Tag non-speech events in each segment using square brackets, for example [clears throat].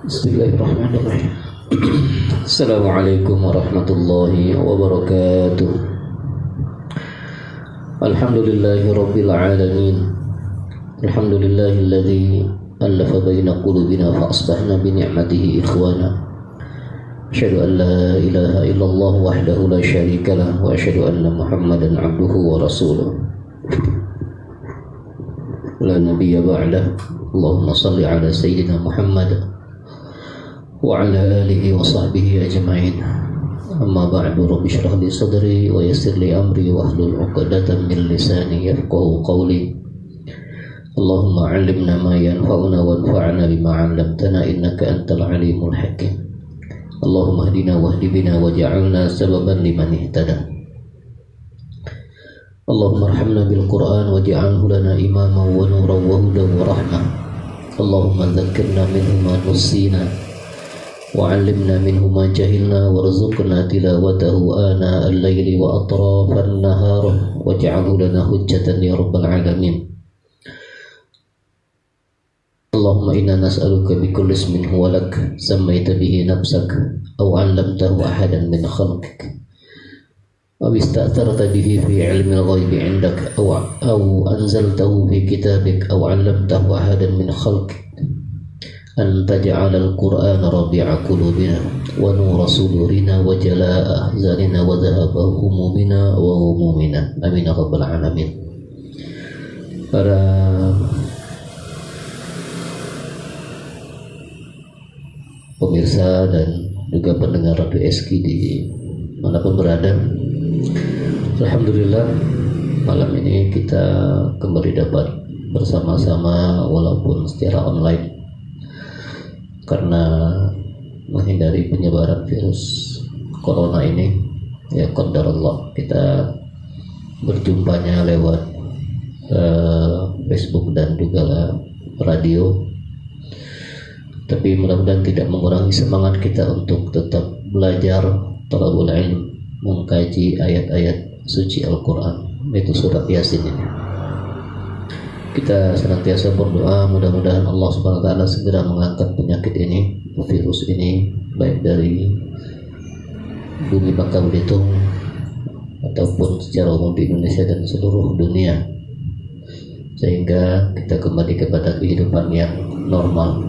Bismillahirrahmanirrahim Assalamualaikum warahmatullahi wabarakatuh Alhamdulillahi rabbil alamin Alhamdulillahilladzi alafa baina qulubina fa asbahna bi ni'matihi ikhwana Asyhadu an la ilaha illallah wahdahu la syarika lah wa asyhadu anna Muhammadan abduhu wa rasuluh La nabiyya ba'dah اللهم صل على سيدنا محمد وعلى آله وصحبه أجمعين. أما بعد رب اشرح لي صدري ويسر لي أمري واحلل عقدة من لساني يفقه قولي. اللهم علمنا ما ينفعنا وانفعنا بما علمتنا إنك أنت العليم الحكيم. اللهم اهدنا واهد بنا واجعلنا سببا لمن اهتدى. اللهم ارحمنا بالقرآن واجعله لنا إماما ونورا وهدى ورحمة. اللهم ذكرنا منه ما نسينا وعلمنا منه ما جهلنا وارزقنا تلاوته آناء الليل وأطراف النهار واجعله لنا حجة يا رب العالمين. اللهم إنا نسألك بكل اسم هو لك سميت به نفسك أو علمته أحدا من خلقك. أو استأثرت به في علم الغيب عندك أو, أو أنزلته في كتابك أو علمته أحدا من خلقك أن تجعل القرآن ربيع قلوبنا ونور صدورنا وجلاء أحزاننا وذهاب همومنا وغمومنا أمين رب العالمين para pemirsa dan juga pendengar Radio SK di manapun berada. Alhamdulillah malam ini kita kembali dapat bersama-sama walaupun secara online. Karena menghindari penyebaran virus corona ini ya qadar Allah kita berjumpanya lewat uh, Facebook dan juga radio. Tapi mudah-mudahan tidak mengurangi semangat kita untuk tetap belajar talabul ilm mengkaji ayat-ayat suci Al-Quran. Itu surat Yasin ini. Kita senantiasa berdoa mudah-mudahan Allah Subhanahu wa taala segera mengangkat penyakit ini virus ini baik dari bumi Bangka Belitung ataupun secara umum di Indonesia dan seluruh dunia. Sehingga kita kembali kepada kehidupan yang normal.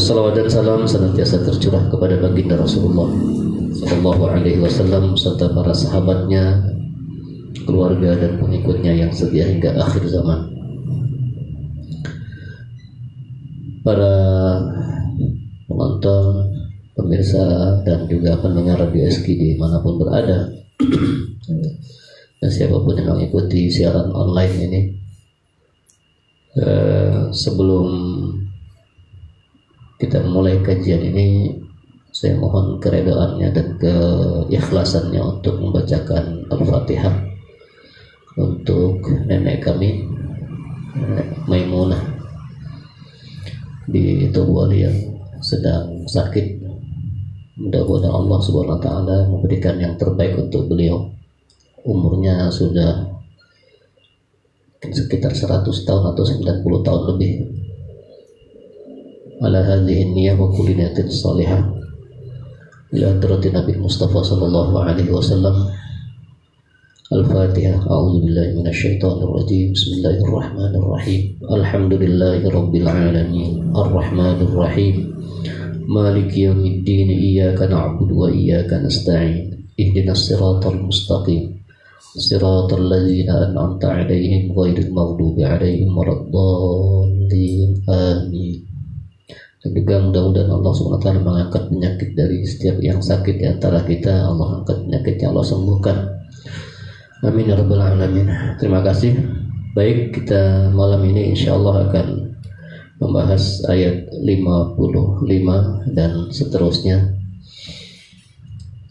Salawat dan salam senantiasa tercurah kepada baginda Rasulullah Sallallahu Alaihi Wasallam serta para sahabatnya, keluarga dan pengikutnya yang setia hingga akhir zaman. Para penonton, pemirsa dan juga pendengar radio SK mana pun berada dan siapa pun yang mengikuti siaran online ini uh, sebelum kita mulai kajian ini saya mohon keredaannya dan keikhlasannya untuk membacakan Al-Fatihah untuk nenek kami Maimunah di tubuh yang sedang sakit. Mudah-mudahan Allah subhanahu wa ta'ala memberikan yang terbaik untuk beliau. Umurnya sudah sekitar 100 tahun atau 90 tahun lebih. Ala hadihin niyah wa kulinatin salihah. إلى حضرة النبي المصطفى صلى الله عليه وسلم الفاتحة أعوذ بالله من الشيطان الرجيم بسم الله الرحمن الرحيم الحمد لله رب العالمين الرحمن الرحيم مالك يوم الدين إياك نعبد وإياك نستعين اهدنا الصراط المستقيم صراط الذين أنعمت عليهم غير المغضوب عليهم ولا الضالين آمين dan juga mudah-mudahan Allah SWT mengangkat penyakit dari setiap yang sakit di antara kita. Allah angkat penyakitnya Allah sembuhkan. Amin ya rabbal alamin. Terima kasih. Baik kita malam ini insya Allah akan membahas ayat 55 dan seterusnya.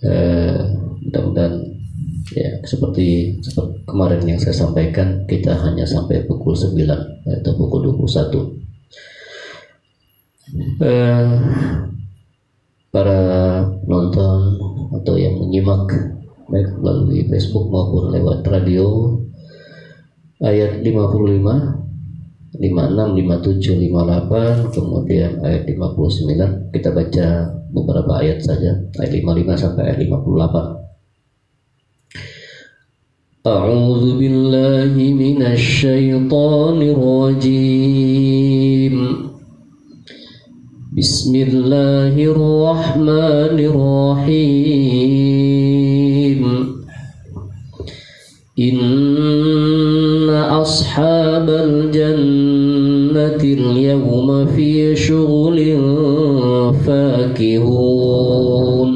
Eh, mudah-mudahan ya seperti, seperti kemarin yang saya sampaikan kita hanya sampai pukul 9 atau pukul 21 eh, para nonton atau yang menyimak baik melalui Facebook maupun lewat radio ayat 55 56, 57, 58, kemudian ayat 59 kita baca beberapa ayat saja ayat 55 sampai ayat 58. أعوذ بالله من الشيطان الرجيم بسم الله الرحمن الرحيم. إن أصحاب الجنة اليوم في شغل فاكهون.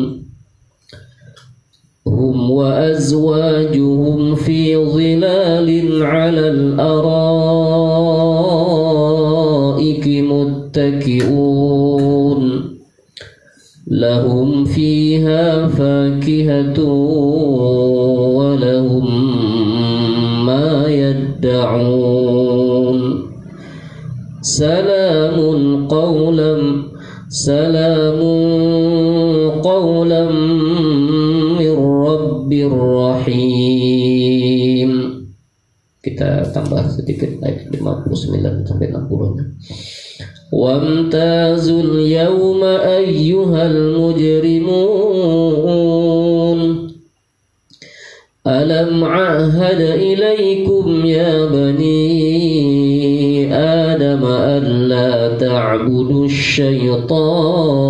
هم وأزواجهم في ظلال على الأرائك متكئون. لهم فيها فاكهة ولهم يدعون سلام قولا سلام قولا من رب رحيم kita tambah sedikit ayat 59 sampai 60 وامتازوا اليوم أيها المجرمون. ألم عهد إليكم يا بني آدم ألا تعبدوا الشيطان؟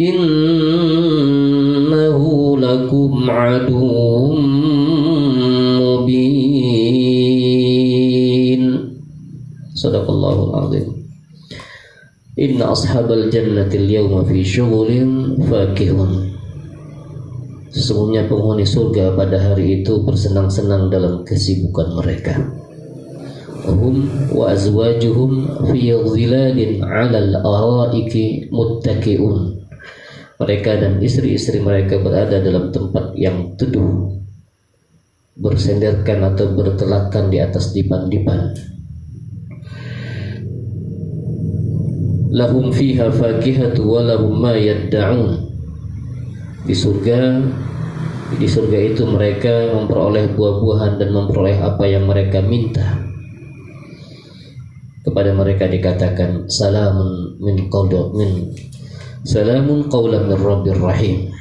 إنه لكم عدو Sadaqallahul azim. Inna ashabal jannatil al-yawma fi syughulin fakihun. Sesungguhnya penghuni surga pada hari itu bersenang-senang dalam kesibukan mereka. Hum wa azwajuhum fi dhilalin 'alal araiki muttaki'un Mereka dan istri-istri mereka berada dalam tempat yang teduh bersenderkan atau bertelakkan di atas dipan-dipan Lahum fiha fakihatu wa lahum ma yadda'un. Di surga di surga itu mereka memperoleh buah-buahan dan memperoleh apa yang mereka minta. Kepada mereka dikatakan salamun min qawla min salamun qawlan min rabbir rahim.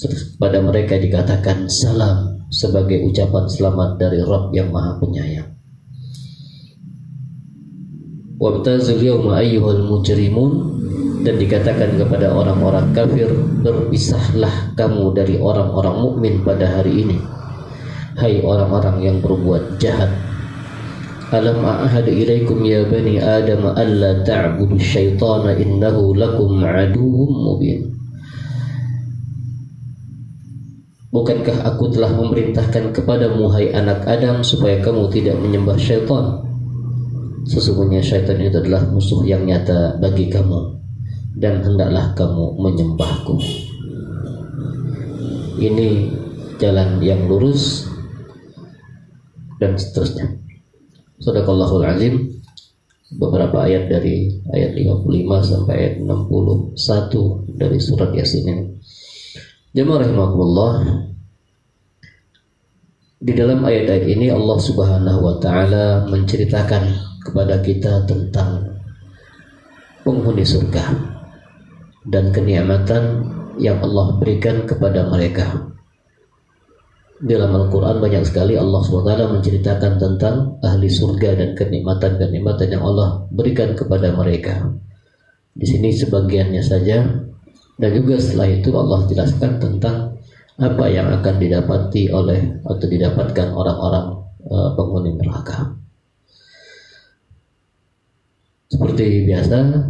Kepada mereka dikatakan salam sebagai ucapan selamat dari Rabb yang Maha Penyayang wabtazil yawma ayyuhal mujrimun dan dikatakan kepada orang-orang kafir berpisahlah kamu dari orang-orang mukmin pada hari ini. Hai orang-orang yang berbuat jahat alam a'had ilaikum ya bani adam alla ta'budu syaitana innahu lakum aduwwum mubin? Bukankah aku telah memerintahkan kepadamu hai anak Adam supaya kamu tidak menyembah syaitan? Sesungguhnya syaitan itu adalah musuh yang nyata bagi kamu dan hendaklah kamu menyembahku. Ini jalan yang lurus dan seterusnya. Sadaqallahul azim beberapa ayat dari ayat 55 sampai ayat 61 dari surat Yasin ini. Jemaah rahimakumullah di dalam ayat-ayat ini Allah Subhanahu wa taala menceritakan kepada kita tentang penghuni surga dan kenikmatan yang Allah berikan kepada mereka. Dalam Al-Quran banyak sekali Allah SWT menceritakan tentang ahli surga dan kenikmatan-kenikmatan yang Allah berikan kepada mereka. Di sini sebagiannya saja dan juga setelah itu Allah jelaskan tentang apa yang akan didapati oleh atau didapatkan orang-orang uh, penghuni neraka. Seperti biasa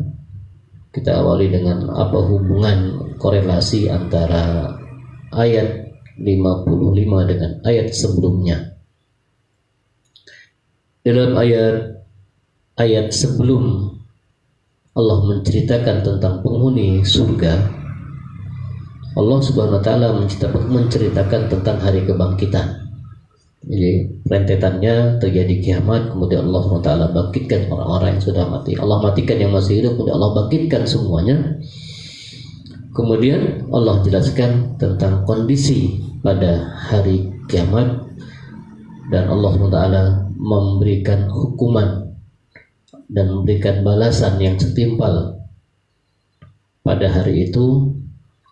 kita awali dengan apa hubungan korelasi antara ayat 55 dengan ayat sebelumnya. Dalam ayat ayat sebelum Allah menceritakan tentang penghuni surga, Allah Subhanahu wa taala menceritakan tentang hari kebangkitan. Jadi rentetannya terjadi kiamat, kemudian Allah SWT bangkitkan orang-orang yang sudah mati. Allah matikan yang masih hidup, kemudian Allah bangkitkan semuanya. Kemudian Allah jelaskan tentang kondisi pada hari kiamat dan Allah SWT memberikan hukuman dan memberikan balasan yang setimpal pada hari itu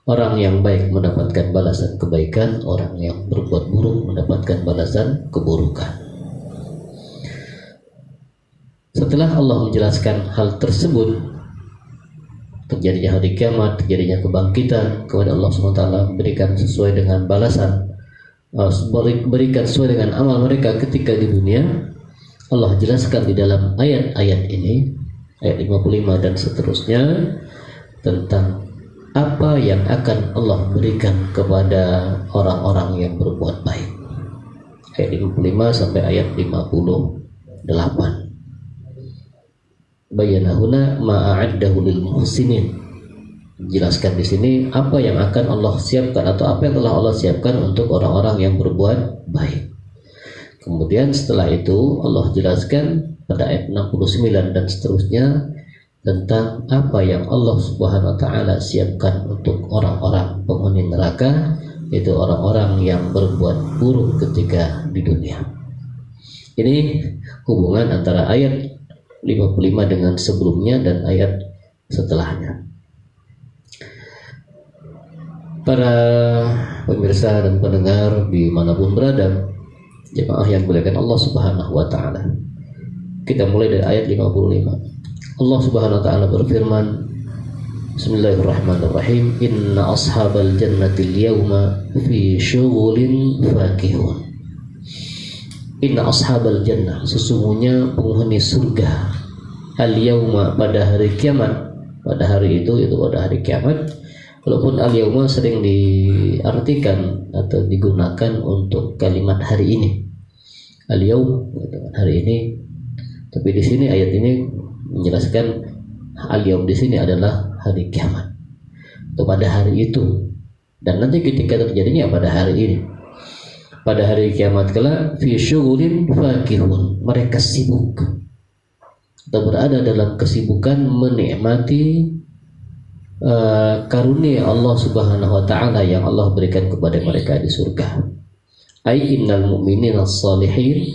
orang yang baik mendapatkan balasan kebaikan orang yang berbuat buruk mendapatkan balasan keburukan. Setelah Allah menjelaskan hal tersebut terjadinya hari kiamat terjadinya kebangkitan kepada Allah SWT berikan sesuai dengan balasan uh, berikan sesuai dengan amal mereka ketika di dunia Allah jelaskan di dalam ayat-ayat ini ayat 55 dan seterusnya tentang apa yang akan Allah berikan kepada orang-orang yang berbuat baik. Ayat 55 sampai ayat 58. Bayanahuna ma'a'addahu lil muhsinin. Jelaskan di sini apa yang akan Allah siapkan atau apa yang telah Allah siapkan untuk orang-orang yang berbuat baik. Kemudian setelah itu Allah jelaskan pada ayat 69 dan seterusnya tentang apa yang Allah Subhanahu wa taala siapkan untuk orang-orang penghuni neraka yaitu orang-orang yang berbuat buruk ketika di dunia. Ini hubungan antara ayat 55 dengan sebelumnya dan ayat setelahnya. Para pemirsa dan pendengar di mana pun berada, jemaah yang dimuliakan Allah Subhanahu wa taala. Kita mulai dari ayat 55. Allah Subhanahu wa taala berfirman Bismillahirrahmanirrahim. Inna ashabal jannati al-yawma fi syughulin fakihun. Inna ashabal jannah sesungguhnya penghuni surga. Al-yawma pada hari kiamat. Pada hari itu itu pada hari kiamat. Walaupun al-yawma sering diartikan atau digunakan untuk kalimat hari ini. Al-yawm hari ini. Tapi di sini ayat ini menjelaskan al yaum di sini adalah hari kiamat. Atau pada hari itu. Dan nanti ketika terjadinya pada hari ini. Pada hari kiamat kelak fi syughulin mereka sibuk. Atau berada dalam kesibukan menikmati uh, karunia Allah Subhanahu wa taala yang Allah berikan kepada mereka di surga. Ai innal mu'minina as-salihin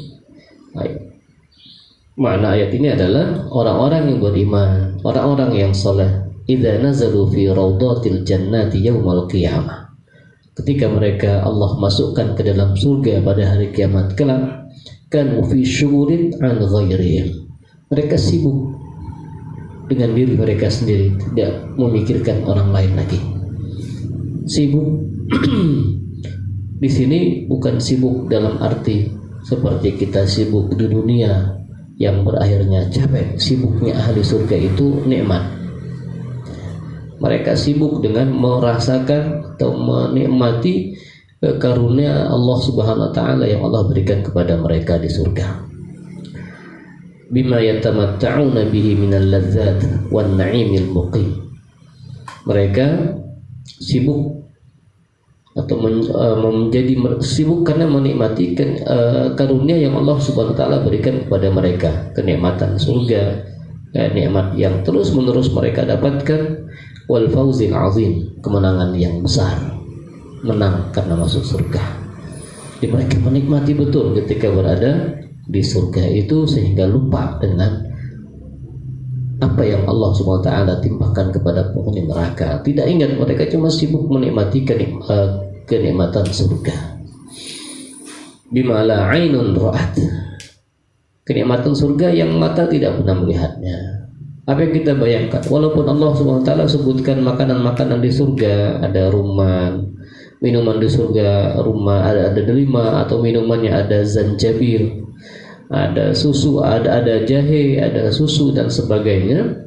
Makna ayat ini adalah orang-orang yang beriman, orang-orang yang soleh. Idza nazalu fi rawdatil jannati yaumal qiyamah. Ketika mereka Allah masukkan ke dalam surga pada hari kiamat kelak, kan fi syugurin an ghairihim. Mereka sibuk dengan diri mereka sendiri, tidak memikirkan orang lain lagi. Sibuk [clears throat] di sini bukan sibuk dalam arti seperti kita sibuk di dunia yang berakhirnya capek sibuknya ahli surga itu nikmat. Mereka sibuk dengan merasakan atau menikmati karunia Allah Subhanahu wa taala yang Allah berikan kepada mereka di surga. Bima yatamatta'una bihi minal ladzat wan na'imil muqim. Mereka sibuk atau men, uh, menjadi sibuk karena menikmati ken, uh, karunia yang Allah Subhanahu wa taala berikan kepada mereka, kenikmatan surga, uh, nikmat yang terus-menerus mereka dapatkan wal fauzil azim, kemenangan yang besar. Menang karena masuk surga. Jadi mereka menikmati betul ketika berada di surga itu sehingga lupa dengan apa yang Allah Subhanahu wa taala timpakan kepada penghuni neraka. Tidak ingat mereka cuma sibuk menikmati kenikmatan kenikmatan surga bima la ainun ra'at. Kenikmatan surga yang mata tidak pernah melihatnya. Apa yang kita bayangkan? Walaupun Allah SWT sebutkan makanan-makanan di surga ada rumah minuman di surga rumah ada ada delima atau minumannya ada zanjabil ada susu ada ada jahe ada susu dan sebagainya.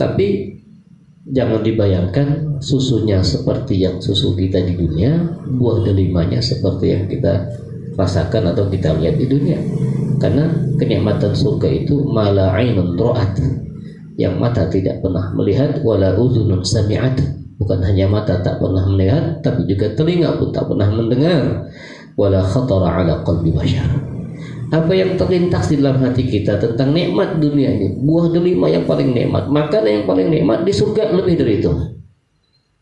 Tapi Jangan dibayangkan susunya seperti yang susu kita di dunia, buah delimanya seperti yang kita rasakan atau kita lihat di dunia. Karena kenikmatan surga itu mala ainun ro'at yang mata tidak pernah melihat wala udhunun sami'at. Bukan hanya mata tak pernah melihat tapi juga telinga pun tak pernah mendengar. Wala khatara ala qalbi bashar. Apa yang terlintas di dalam hati kita tentang nikmat dunia ini? Buah delima yang paling nikmat makanan yang paling nikmat di surga lebih dari itu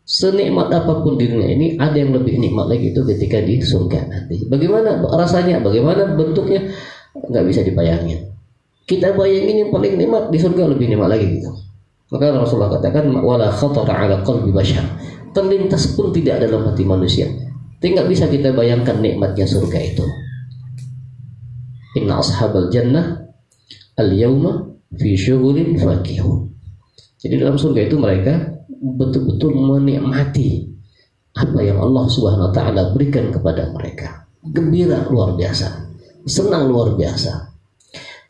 senikmat apa pun dirinya ini ada yang lebih nikmat lagi itu ketika di surga nanti. Bagaimana rasanya, bagaimana bentuknya nggak bisa dibayangin. Kita bayangin yang paling nikmat di surga lebih nikmat lagi gitu. Maka Rasulullah katakan wala khatara ala qalbi bashar. Terlintas pun tidak dalam hati manusia. Tidak bisa kita bayangkan nikmatnya surga itu. Inna ashabal jannah al-yawma fi syughulin fakihun. Jadi dalam surga itu mereka betul-betul menikmati apa yang Allah Subhanahu wa taala berikan kepada mereka. Gembira luar biasa, senang luar biasa.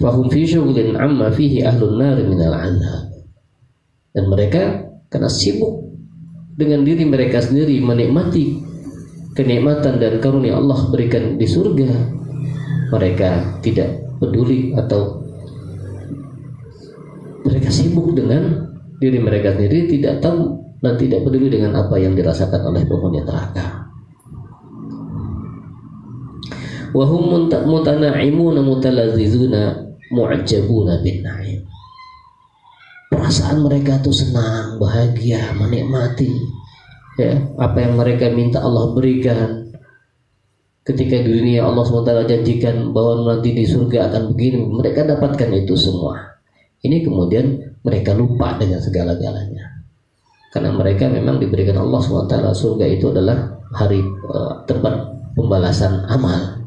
Fahum fi syughlin amma fihi ahlun nar minal azab. Dan mereka karena sibuk dengan diri mereka sendiri menikmati kenikmatan dan karunia Allah berikan di surga, mereka tidak peduli atau mereka sibuk dengan diri mereka sendiri tidak tahu dan tidak peduli dengan apa yang dirasakan oleh penghuni neraka. Wahum mutana'imuna mutalazizuna mu'ajabuna bin na'im. Perasaan mereka tuh senang, bahagia, menikmati ya, apa yang mereka minta Allah berikan. Ketika dunia Allah SWT janjikan bahwa nanti di surga akan begini, mereka dapatkan itu semua. Ini kemudian mereka lupa dengan segala-galanya. Karena mereka memang diberikan Allah SWT surga itu adalah hari uh, pembalasan amal.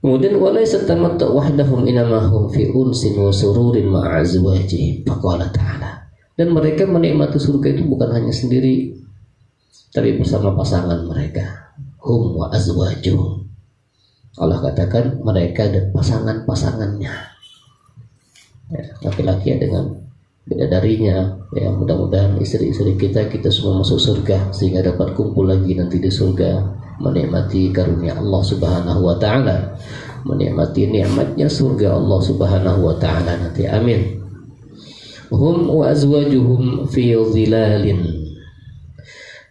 Kemudian walaysa tamattu wahdahum inamahum fi unsin wa sururin ma'azwajihim faqala ta'ala. Dan mereka menikmati surga itu bukan hanya sendiri tapi bersama pasangan mereka. Hum wa azwajuhum. Allah katakan mereka dan pasangan-pasangannya. Ya, laki-laki ya, dengan bidadarinya ya mudah-mudahan istri-istri kita kita semua masuk surga sehingga dapat kumpul lagi nanti di surga menikmati karunia Allah Subhanahu wa taala. Menikmati nikmatnya surga Allah Subhanahu wa taala nanti. Amin. Hum wa azwajuhum fi zilalin.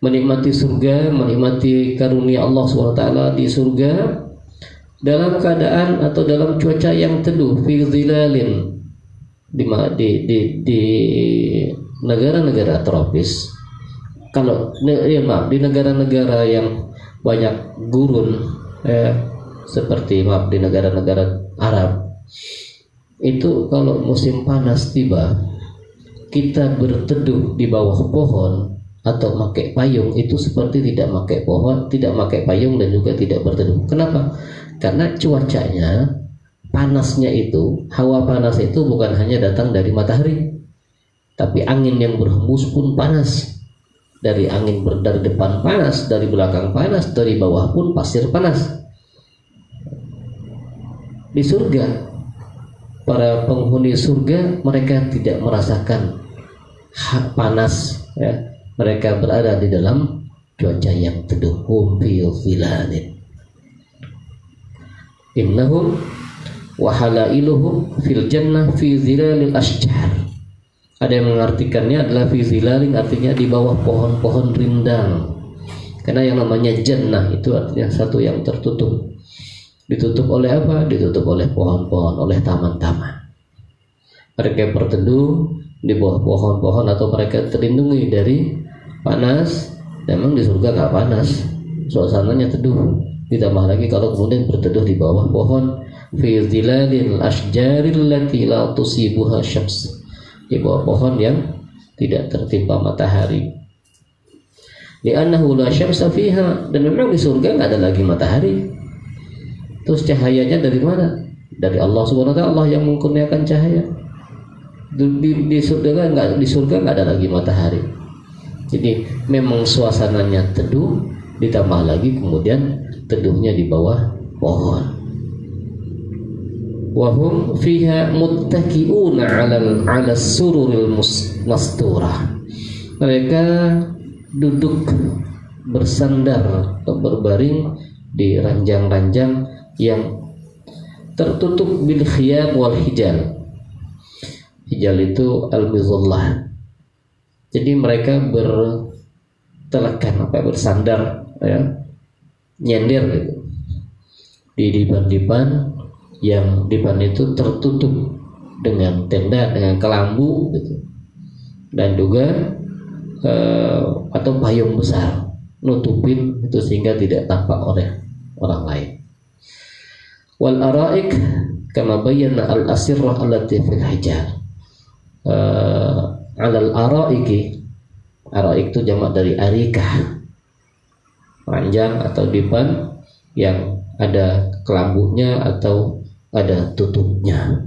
Menikmati surga menikmati karunia Allah Subhanahu wa taala di surga dalam keadaan atau dalam cuaca yang teduh fi zilalin di di di, di negara-negara tropis kalau ya maaf di negara-negara yang banyak gurun ya, seperti maaf di negara-negara Arab itu kalau musim panas tiba kita berteduh di bawah pohon atau pakai payung itu seperti tidak pakai pohon, tidak pakai payung dan juga tidak berteduh. Kenapa? Karena cuacanya panasnya itu, hawa panas itu bukan hanya datang dari matahari, tapi angin yang berhembus pun panas. Dari angin dari depan panas, dari belakang panas, dari bawah pun pasir panas. Di surga, para penghuni surga mereka tidak merasakan panas, ya. mereka berada di dalam cuaca yang teduh. Hum Innahum wahalailuhum fil jannah fi zilalil ashjar. Ada yang mengartikannya adalah fi zilalin artinya di bawah pohon-pohon rindang. Karena yang namanya jannah itu artinya satu yang tertutup. Ditutup oleh apa? ditutup oleh pohon-pohon oleh taman-taman. Mereka berteduh di bawah pohon-pohon atau mereka terlindungi dari panas memang di surga nggak panas. Suasananya teduh. Ditambah lagi kalau kemudian berteduh di bawah pohon fi zilalil ashjaril lati la tusibuha syams. Di bawah pohon yang tidak tertimpa matahari. Li'annahu la syamsa fiha. Dan memang di surga nggak ada lagi matahari. Terus cahayanya dari mana? Dari Allah subhanahu wa ta'ala Allah yang mengkurniakan cahaya. Di, di, di surga nggak di surga nggak ada lagi matahari. Jadi memang suasananya teduh ditambah lagi kemudian teduhnya di bawah pohon wahum fiha muttaki'una 'ala 'ala sururil masturah. Mereka duduk bersandar atau berbaring di ranjang-ranjang yang tertutup bil khiyam wal hijal. Hijal itu al mizullah jadi mereka bertelekan apa bersandar ya. Nyender gitu. Di dipan-dipan yang di depan itu tertutup dengan tenda dengan kelambu gitu. Dan juga uh, atau payung besar nutupin itu sehingga tidak tampak oleh orang lain. Wal araik kama bayyana al asirrah allati fil hijar uh, alal araiki araik itu jamak dari arikah panjang atau dipan yang ada kelambunya atau ada tutupnya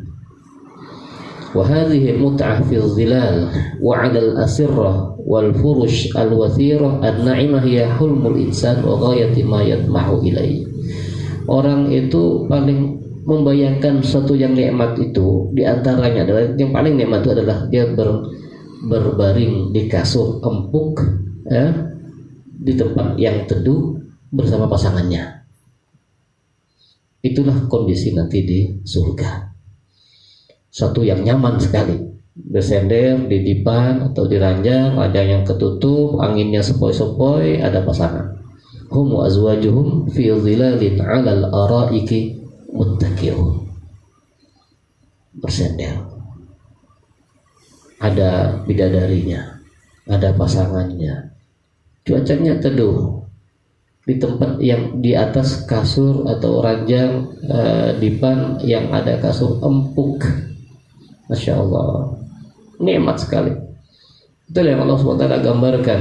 وهذه المتعة في الظلال وعلى الأسرة والفرش الوثيرة النعمة هي حلم الإنسان وغاية ما يطمح إليه orang itu paling membayangkan satu yang nikmat itu diantaranya adalah yang paling nikmat itu adalah dia ber, berbaring di kasur empuk ya, di tempat yang teduh bersama pasangannya itulah kondisi nanti di surga. Satu yang nyaman sekali. Bersender di dipan atau di ranjang ada yang ketutup anginnya sepoi-sepoi ada pasangan. Hum wa azwajuhum fi dhilalin 'alal araiki muttaqi'un bersender ada bidadarinya ada pasangannya. Cuacanya teduh di tempat yang di atas kasur atau ranjang uh, dipan yang ada kasur empuk. Masya Allah. Nikmat sekali. Itu yang Allah SWT gambarkan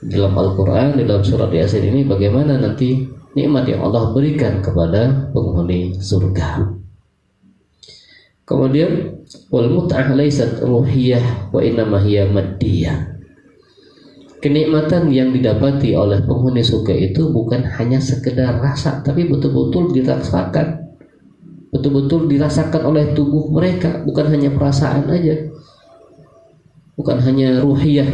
dalam Al-Quran di dalam surat Yasin ini bagaimana nanti nikmat yang Allah berikan kepada penghuni surga. Kemudian wal mut'ah laysat ruhiyah wa innama maddiyah kenikmatan yang didapati oleh penghuni surga itu bukan hanya sekedar rasa tapi betul-betul dirasakan. Betul-betul dirasakan oleh tubuh mereka bukan hanya perasaan aja. Bukan hanya ruhiyah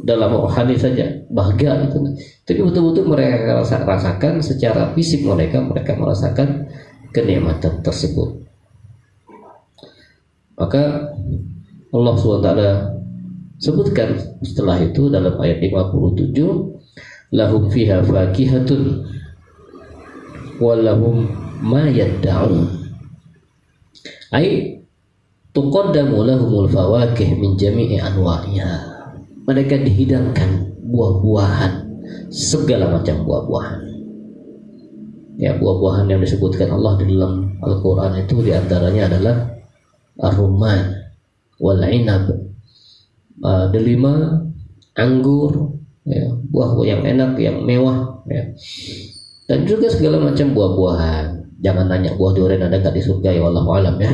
dalam rohani saja bahagia itu. Tapi betul-betul mereka rasakan secara fisik mereka mereka merasakan kenikmatan tersebut. Maka Allah SWT sebutkan setelah itu dalam ayat 57 lahum fiha fakihatun walahum ma yadda'un. Ay tuqaddamu lahumul fawakih min jami'i anwa'iha. Mereka dihidangkan buah-buahan segala macam buah-buahan. Ya buah-buahan yang disebutkan Allah di dalam Al-Quran itu di antaranya adalah ar-rumman wal inab uh, delima anggur ya, buah yang enak yang mewah ya. dan juga segala macam buah-buahan jangan nanya buah durian ada nggak di surga ya Allah alam ya,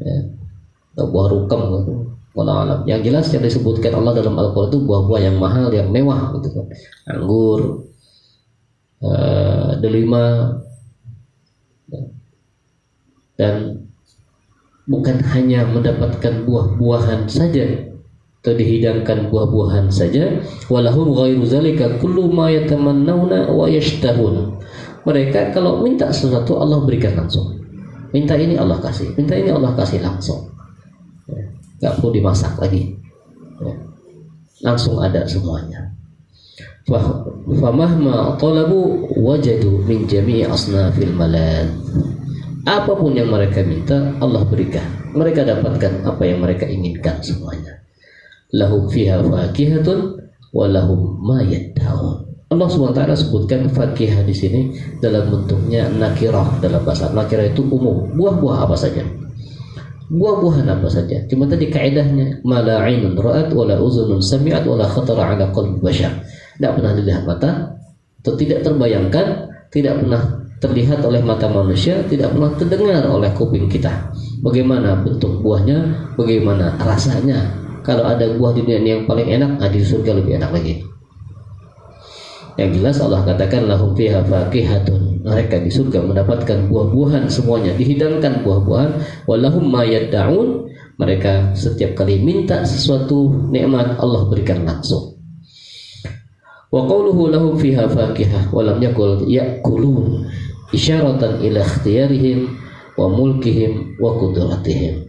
ya. buah rukam gitu Allah alam yang jelas yang disebutkan Allah dalam Al-Quran itu buah-buah yang mahal yang mewah gitu anggur uh, delima ya. dan bukan hanya mendapatkan buah-buahan saja atau dihidangkan buah-buahan saja. Walahum ghairu zalika kullu ma yatamannawna wa yashtahun. Mereka kalau minta sesuatu Allah berikan langsung. Minta ini Allah kasih minta ini Allah kasih langsung. Ya. nggak perlu dimasak lagi. Ya. langsung ada semuanya. Famahma talabu wajadu min jami'i asnafil malad apa pun yang mereka minta Allah berikan. Mereka dapatkan apa yang mereka inginkan semuanya lahum fiha fakihatun wa lahum ma yadda'un Allah SWT sebutkan fakihah di sini dalam bentuknya nakirah dalam bahasa nakirah itu umum buah-buah apa saja. Buah-buahan apa saja. Cuma tadi kaidahnya mala ainun ra'at wala uzunun sami'at wala khatara ala qalbi bashar. Tidak pernah dilihat mata atau tidak terbayangkan tidak pernah terlihat oleh mata manusia tidak pernah terdengar oleh kuping kita. Bagaimana bentuk buahnya bagaimana rasanya kalau ada buah dunia yang paling enak nah di surga lebih enak lagi yang jelas Allah katakan lahum fiha fakihatun. Mereka di surga mendapatkan buah-buahan semuanya, dihidangkan buah-buahan walahum ma yadda'un. Mereka setiap kali minta sesuatu nikmat Allah berikan langsung. Wa qawluhu lahum fiha fakihah wa lam yakul ya'kulun isyaratan ila ikhtiyarihim wa mulkihim wa kudratihim.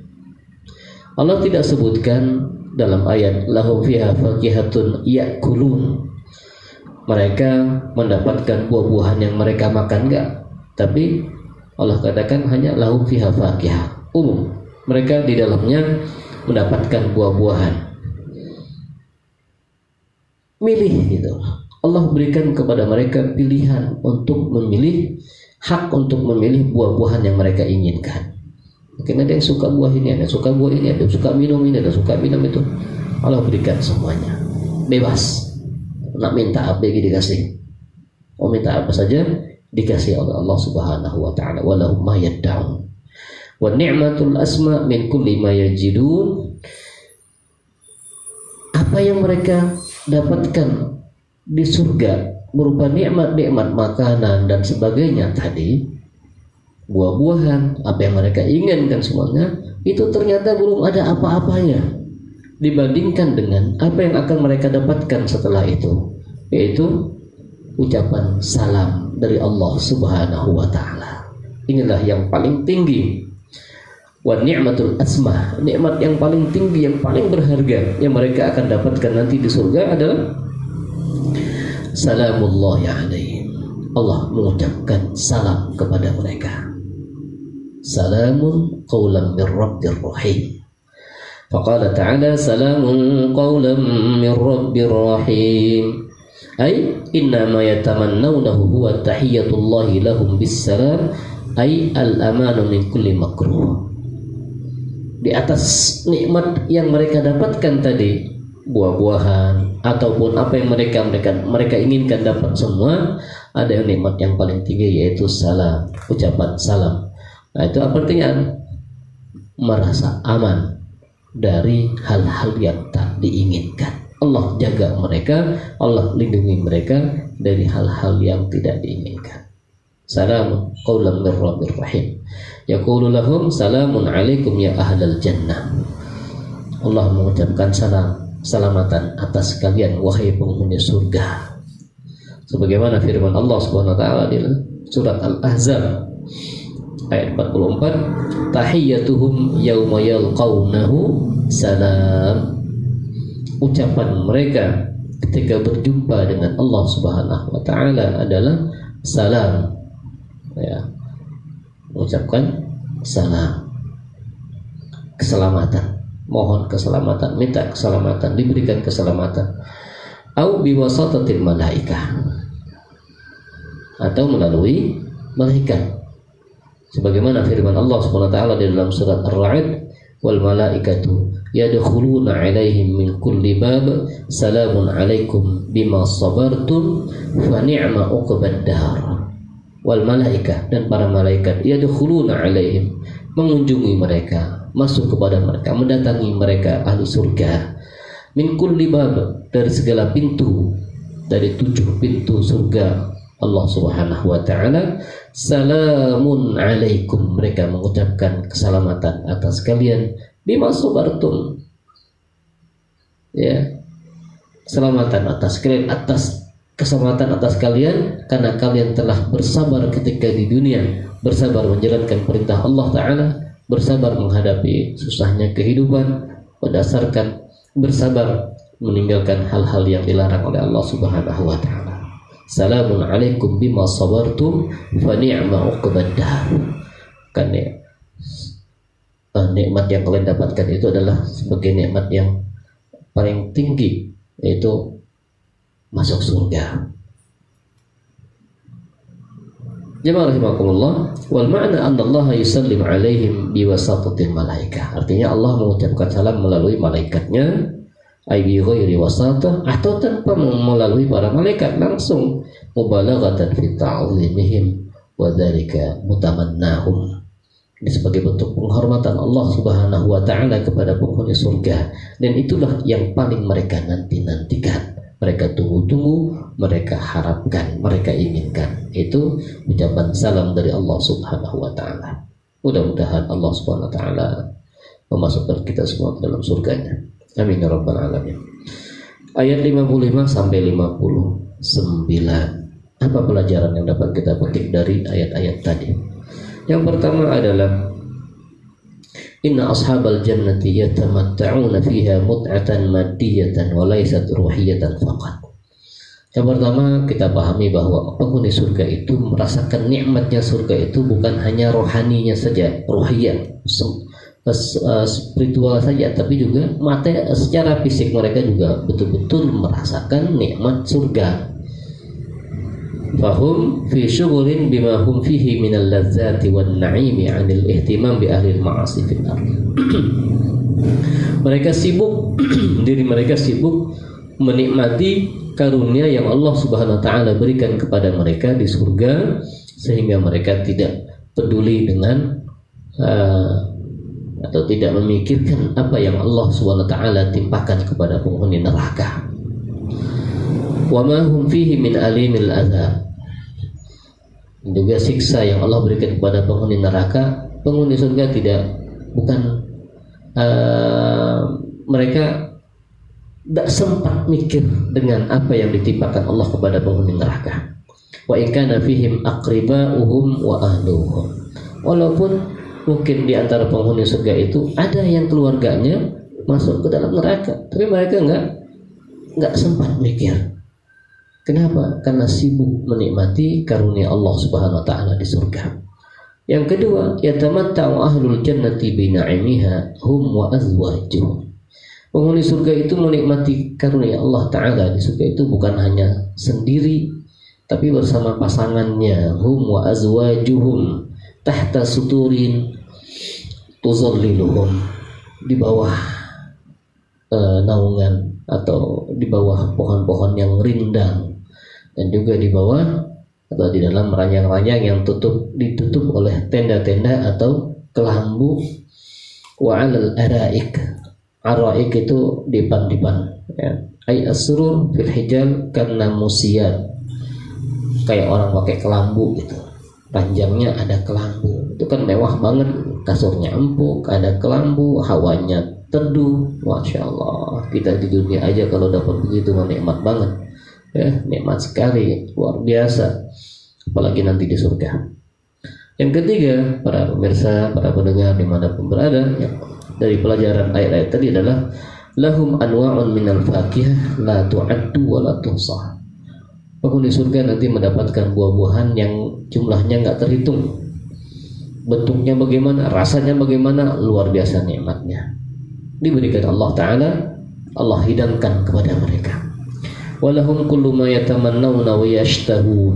Allah tidak sebutkan dalam ayat lahum fiha fakihatun ya'kulun. Mereka mendapatkan buah-buahan yang mereka makan enggak? Tapi Allah katakan hanya lahum fiha fakihah umum. Mereka di dalamnya mendapatkan buah-buahan. Milih gitu. Allah berikan kepada mereka pilihan untuk memilih hak untuk memilih buah-buahan yang mereka inginkan. Mungkin ada yang suka buah ini, ada yang suka buah ini, ada yang suka minum ini, ada yang suka minum itu. Allah berikan semuanya. Bebas. Nak minta apa yang dikasih. Mau minta apa saja dikasih oleh Allah Subhanahu wa taala. Walahum ma yad'un. Wa ni'matul asma min kulli ma yajidun. Apa yang mereka dapatkan di surga berupa nikmat-nikmat makanan dan sebagainya tadi buah-buahan apa yang mereka inginkan semuanya itu ternyata belum ada apa-apanya dibandingkan dengan apa yang akan mereka dapatkan setelah itu yaitu ucapan salam dari Allah Subhanahu wa taala. Inilah yang paling tinggi. Wa ni'matul asma, nikmat yang paling tinggi yang paling berharga yang mereka akan dapatkan nanti di surga adalah salamullahi alaihim Allah mengucapkan salam kepada mereka salamun qawlan min rabbir rahim فقال تعالى سلام قولا من رب رحيم أي إنما يتمنونه هو تحية الله لهم بالسلام أي الأمان من كل مكروه di atas nikmat yang mereka dapatkan tadi buah-buahan ataupun apa yang mereka mereka mereka inginkan dapat semua ada yang nikmat yang paling tinggi yaitu salam ucapan salam nah itu artinya? Merasa aman dari hal-hal yang tak diinginkan. Allah jaga mereka Allah lindungi mereka dari hal-hal yang tidak diinginkan. Salam qaulan min rahim. Yaqulu lahum salamun alaikum ya ahlal jannah. Allah mengucapkan salam keselamatan atas kalian wahai penghuni surga. Sebagaimana firman Allah Subhanahu wa taala di surat Al-Ahzab ayat 44, tahiyyatuhum yauma yalqaunahu salam. Ucapan mereka ketika berjumpa dengan Allah Subhanahu wa taala adalah salam. Ya. Mengucapkan salam. Keselamatan mohon keselamatan, minta keselamatan, diberikan keselamatan. Au biwasatatil malaika. Atau melalui malaikat. Sebagaimana firman Allah Subhanahu wa taala di dalam surat Ar-Ra'd, wal malaikatu yadkhuluna 'alaihim min kulli bab salamun 'alaikum bima sabartum fa ni'ma uqbad dar. Wal malaika dan para malaikat yadkhuluna 'alaihim mengunjungi mereka masuk kepada mereka, mendatangi mereka ahli surga. Min kulli bab dari segala pintu dari tujuh pintu surga Allah Subhanahu wa taala salamun alaikum. Mereka mengucapkan keselamatan atas kalian. Bima sabartum ya. Keselamatan atas kalian atas keselamatan atas kalian karena kalian telah bersabar ketika di dunia bersabar menjalankan perintah Allah taala bersabar menghadapi susahnya kehidupan berdasarkan bersabar meninggalkan hal-hal yang dilarang oleh Allah Subhanahu wa taala. Salamun alaikum bima sabartum fa ni'ma uqbaddar. Kan ya, nikmat yang kalian dapatkan itu adalah sebagai nikmat yang paling tinggi yaitu masuk surga. Jemaah rahimakumullah wal ma'na anna Allah yusallim alaihim biwasatatil malaika. Artinya Allah mengucapkan salam melalui malaikatnya ay bi ghairi atau tanpa melalui para malaikat langsung mubalaghatan fi ta'zimihim wa dzalika mutamannahum. Ini sebagai bentuk penghormatan Allah Subhanahu wa taala kepada penghuni surga dan itulah yang paling mereka nanti-nantikan mereka tunggu-tunggu, mereka harapkan, mereka inginkan. Itu ucapan salam dari Allah Subhanahu wa taala. Mudah-mudahan Allah Subhanahu wa taala memasukkan kita semua ke dalam surganya. Amin ya rabbal alamin. Ayat 55 sampai 59. Apa pelajaran yang dapat kita petik dari ayat-ayat tadi? Yang pertama adalah Inna ashabal jannati yatamatta'una fiha mut'atan maddiyatan wa laysat ruhiyatan faqat. Yang pertama kita pahami bahwa penghuni surga itu merasakan nikmatnya surga itu bukan hanya rohaninya saja, ruhiyah, spiritual saja tapi juga mata secara fisik mereka juga betul-betul merasakan nikmat surga. Fahum fi syughulin bima hum fihi min al-ladzati na'imi 'anil ihtimam bi ahli al-ma'asi mereka sibuk [clears throat] diri mereka sibuk menikmati karunia yang Allah Subhanahu wa taala berikan kepada mereka di surga sehingga mereka tidak peduli dengan uh, atau tidak memikirkan apa yang Allah taala timpakan kepada penghuni neraka. Wa ma hum fihi min alimil adza. Juga siksa yang Allah berikan kepada penghuni neraka, penghuni surga tidak bukan uh, mereka tidak sempat mikir dengan apa yang ditimpakan Allah kepada penghuni neraka. Wa in kana fihim aqriba'uhum wa ahluhum. Walaupun mungkin di antara penghuni surga itu ada yang keluarganya masuk ke dalam neraka, tapi mereka enggak enggak sempat mikir. Kenapa? Karena sibuk menikmati karunia Allah Subhanahu wa taala di surga. Yang kedua, yatamatta'u ahlul jannati bi na'imiha hum wa azwajuhum. Penghuni surga itu menikmati karunia Allah Ta'ala di surga itu bukan hanya sendiri tapi bersama pasangannya hum wa azwajuhum tahta suturin tuzalliluhum di bawah uh, naungan atau di bawah pohon-pohon yang rindang dan juga di bawah atau di dalam ranjang-ranjang yang tutup ditutup oleh tenda-tenda atau kelambu wa alal araik Araik itu dipan-dipan ya. Ay asrur fil hijal karena musiat kayak orang pakai kelambu gitu. Panjangnya ada kelambu. Itu kan mewah banget. Kasurnya empuk, ada kelambu, hawanya teduh. Masya Allah. Kita di dunia aja kalau dapat begitu nikmat banget. Ya, nikmat sekali, luar biasa. Apalagi nanti di surga. Yang ketiga, para pemirsa, para pendengar di mana pun berada, ya, dari pelajaran ayat-ayat tadi adalah lahum anwa'un minal fakihah la tu'addu wa la tuhsah. Penghuni surga nanti mendapatkan buah-buahan yang jumlahnya nggak terhitung. Bentuknya bagaimana, rasanya bagaimana, luar biasa nikmatnya. Diberikan Allah Ta'ala, Allah hidangkan kepada mereka. Walahum kullu ma yatamannawna wa yashtahun.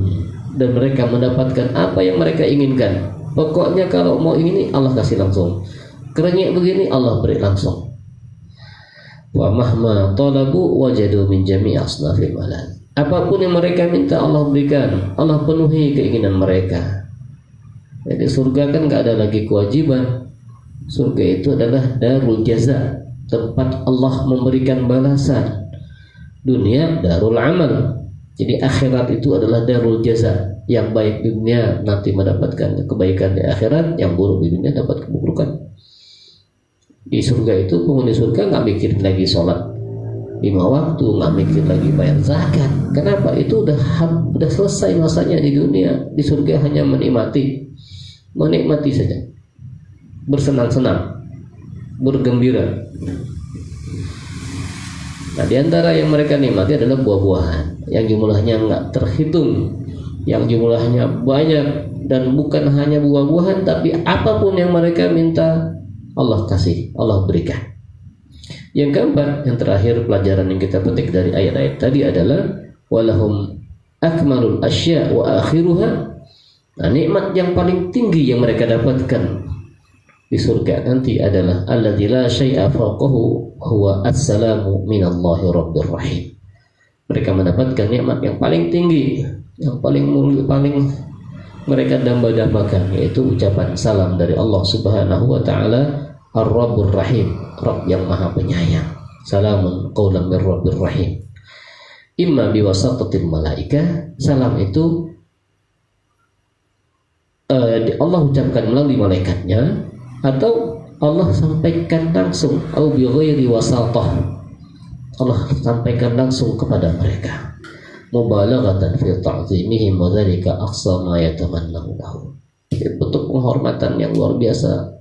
Dan mereka mendapatkan apa yang mereka inginkan. Pokoknya kalau mau ini Allah kasih langsung kerenyek begini Allah beri langsung wa mahma talabu wajadu min jami' asnafil apa pun yang mereka minta Allah berikan. Allah penuhi keinginan mereka. Jadi surga kan nggak ada lagi kewajiban. Surga itu adalah darul jaza tempat Allah memberikan balasan. Dunia darul amal. Jadi akhirat itu adalah darul jaza yang baik di dunia nanti mendapatkan kebaikan di akhirat. Yang buruk di dunia dapat keburukan. Di surga itu penghuni surga nggak mikirin lagi sholat lima waktu nggak mikir lagi bayar zakat. Kenapa? Itu udah udah selesai masanya di dunia. Di surga hanya menikmati menikmati saja. Bersenang-senang bergembira. Nah di antara yang mereka nikmati adalah buah-buahan. Yang jumlahnya nggak terhitung. Yang jumlahnya banyak dan bukan hanya buah-buahan tapi apa pun yang mereka minta Allah kasih, Allah berikan. Yang keempat, yang terakhir pelajaran yang kita petik dari ayat-ayat tadi adalah walahum akmalul asya wa akhiruha. Nah, nikmat yang paling tinggi yang mereka dapatkan di surga nanti adalah alladzi la syai'a fawqahu huwa assalamu minallahi rabbir rahim. Mereka mendapatkan nikmat yang paling tinggi, yang paling mulia, paling mereka damba-dambakan yaitu ucapan salam dari Allah Subhanahu wa taala Ar-Rabbur Rahim, Rabb yang Maha Penyayang. Salamun qaulan mir Rabbir Rahim. Imma biwasatatil malaika, salam itu uh, Allah ucapkan melalui malaikatnya atau Allah sampaikan langsung atau bi ghairi wasatah. Allah sampaikan langsung kepada mereka. Mubalaghatan fi ta'zimihim wa dzalika aqsa ma yatamannahu. Bentuk penghormatan yang luar biasa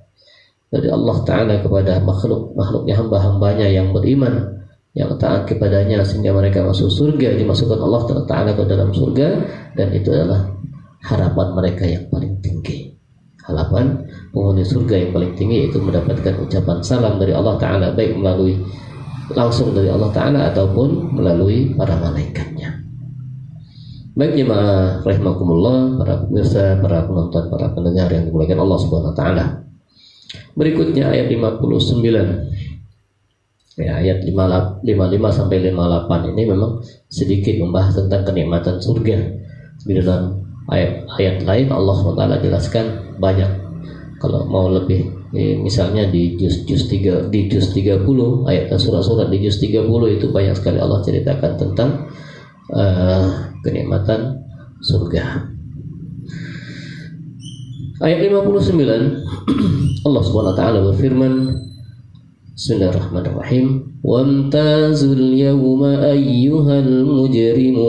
dari Allah Ta'ala kepada makhluk makhluknya hamba-hambanya yang beriman yang taat kepadanya sehingga mereka masuk surga dimasukkan Allah Ta'ala ke dalam surga dan itu adalah harapan mereka yang paling tinggi harapan penghuni surga yang paling tinggi yaitu mendapatkan ucapan salam dari Allah Ta'ala baik melalui langsung dari Allah Ta'ala ataupun melalui para malaikatnya baik jemaah rahimakumullah para pemirsa, para penonton, para pendengar yang dimuliakan Allah Subhanahu wa taala. Berikutnya ayat 59 ya, ayat 55 sampai 58 ini memang sedikit membahas tentang kenikmatan surga. Di dalam ayat-ayat lain Allah SWT jelaskan banyak. Kalau mau lebih misalnya di juz juz 3 di juz 30 ayat surat-surat di juz 30 itu banyak sekali Allah ceritakan tentang uh, kenikmatan surga. Ayat 59 Allah Subhanahu wa taala berfirman Bismillahirrahmanirrahim. Wamtazul yawma ayyuhal mujrimun.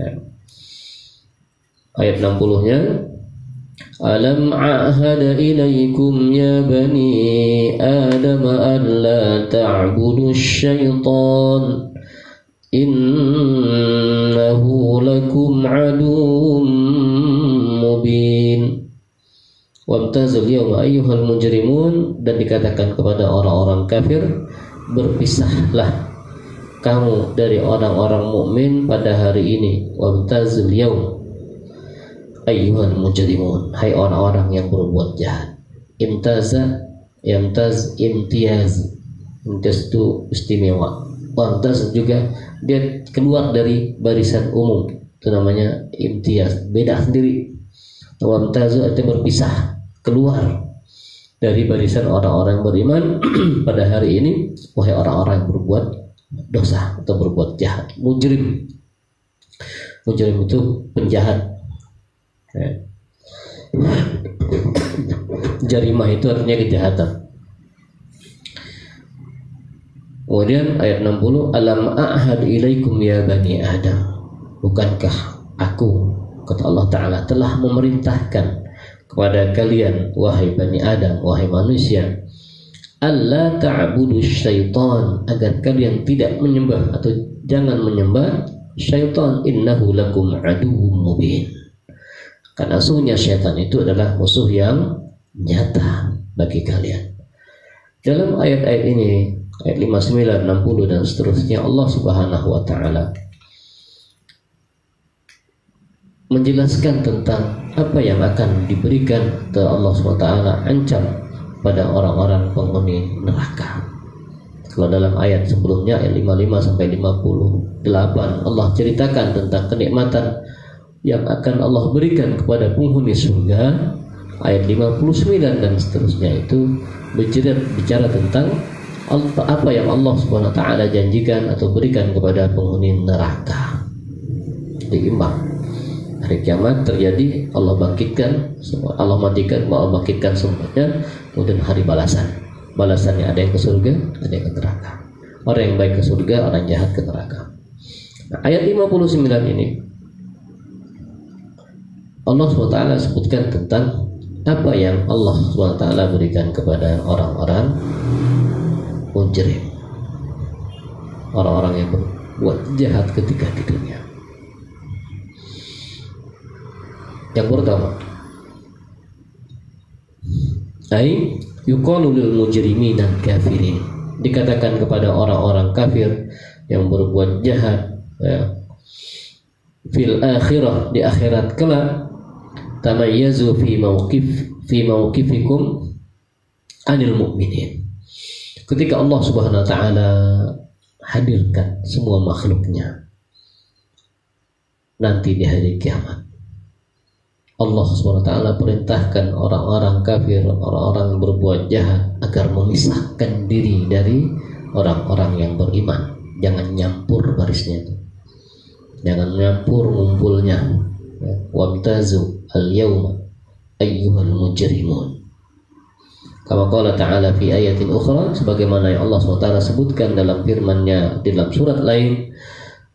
Ya. Ayat 60-nya Alam a'hada ilaikum ya bani Adam an la ta'budu syaitan Innahu lakum aduum mubin Wamtazul yawma ayyuhal mujrimun. Dan dikatakan kepada orang-orang kafir berpisahlah kamu dari orang-orang mukmin pada hari ini. Wamtazul yawm ayyuhal mujrimun. Hai orang-orang yang berbuat jahat. Imtaza yamtaz imtiaz imtiaz itu istimewa. Wamtaz juga dia keluar dari barisan umum. Itu namanya imtiaz beda sendiri wamtazu itu berpisah keluar dari barisan orang-orang beriman. [clears throat] Pada hari ini wahai orang-orang yang berbuat dosa atau berbuat jahat mujrim. Mujrim itu penjahat. Ya. [clears throat] jarimah itu artinya kejahatan. Kemudian ayat 60 alam a'had ilaikum ya bani adam? Bukankah aku kata Allah Ta'ala telah memerintahkan kepada kalian wahai bani Adam wahai manusia Allah ta'budu syaitan agar kalian tidak menyembah atau jangan menyembah syaitan. Innahu lakum aduwwum mubin. Karena sungguhnya syaitan itu adalah musuh yang nyata bagi kalian. Dalam ayat-ayat ini ayat 59 60 dan seterusnya Allah Subhanahu wa taala menjelaskan tentang apa yang akan diberikan ke Allah SWT ancam pada orang-orang penghuni neraka. Kalau dalam ayat sebelumnya ayat 55 sampai 58 Allah ceritakan tentang kenikmatan yang akan Allah berikan kepada penghuni surga ayat 59 dan seterusnya itu bicara, bicara tentang apa yang Allah Subhanahu wa taala janjikan atau berikan kepada penghuni neraka. Diimbang hari kiamat terjadi Allah bangkitkan semua Allah matikan Allah bangkitkan semuanya kemudian hari balasan. Balasannya ada yang ke surga ada yang ke neraka. Orang yang baik ke surga orang jahat ke neraka. Nah, ayat 59 ini Allah SWT sebutkan tentang apa yang Allah SWT berikan kepada orang-orang mujrim. Orang-orang yang berbuat jahat ketika di dunia Yang pertama, ai yuqalu lil mujrimin dan kafirin. Dikatakan kepada orang-orang kafir yang berbuat jahat ya, fil akhirah di akhirat kelak tamayyazu fi mauqif fi mauqifikum anil mu'minin. Ketika Allah Subhanahu wa taala hadirkan semua makhluknya nanti di hari kiamat Allah SWT perintahkan orang-orang kafir, orang-orang berbuat jahat agar memisahkan diri dari orang-orang yang beriman. Jangan nyampur barisnya itu. Jangan nyampur ngumpulnya. Ya, wamtazu al-yawma ayyuhal mujrimun. Kama qala ta'ala fi ayatin ukhra sebagaimana yang Allah SWT sebutkan dalam firman-Nya dalam surat lain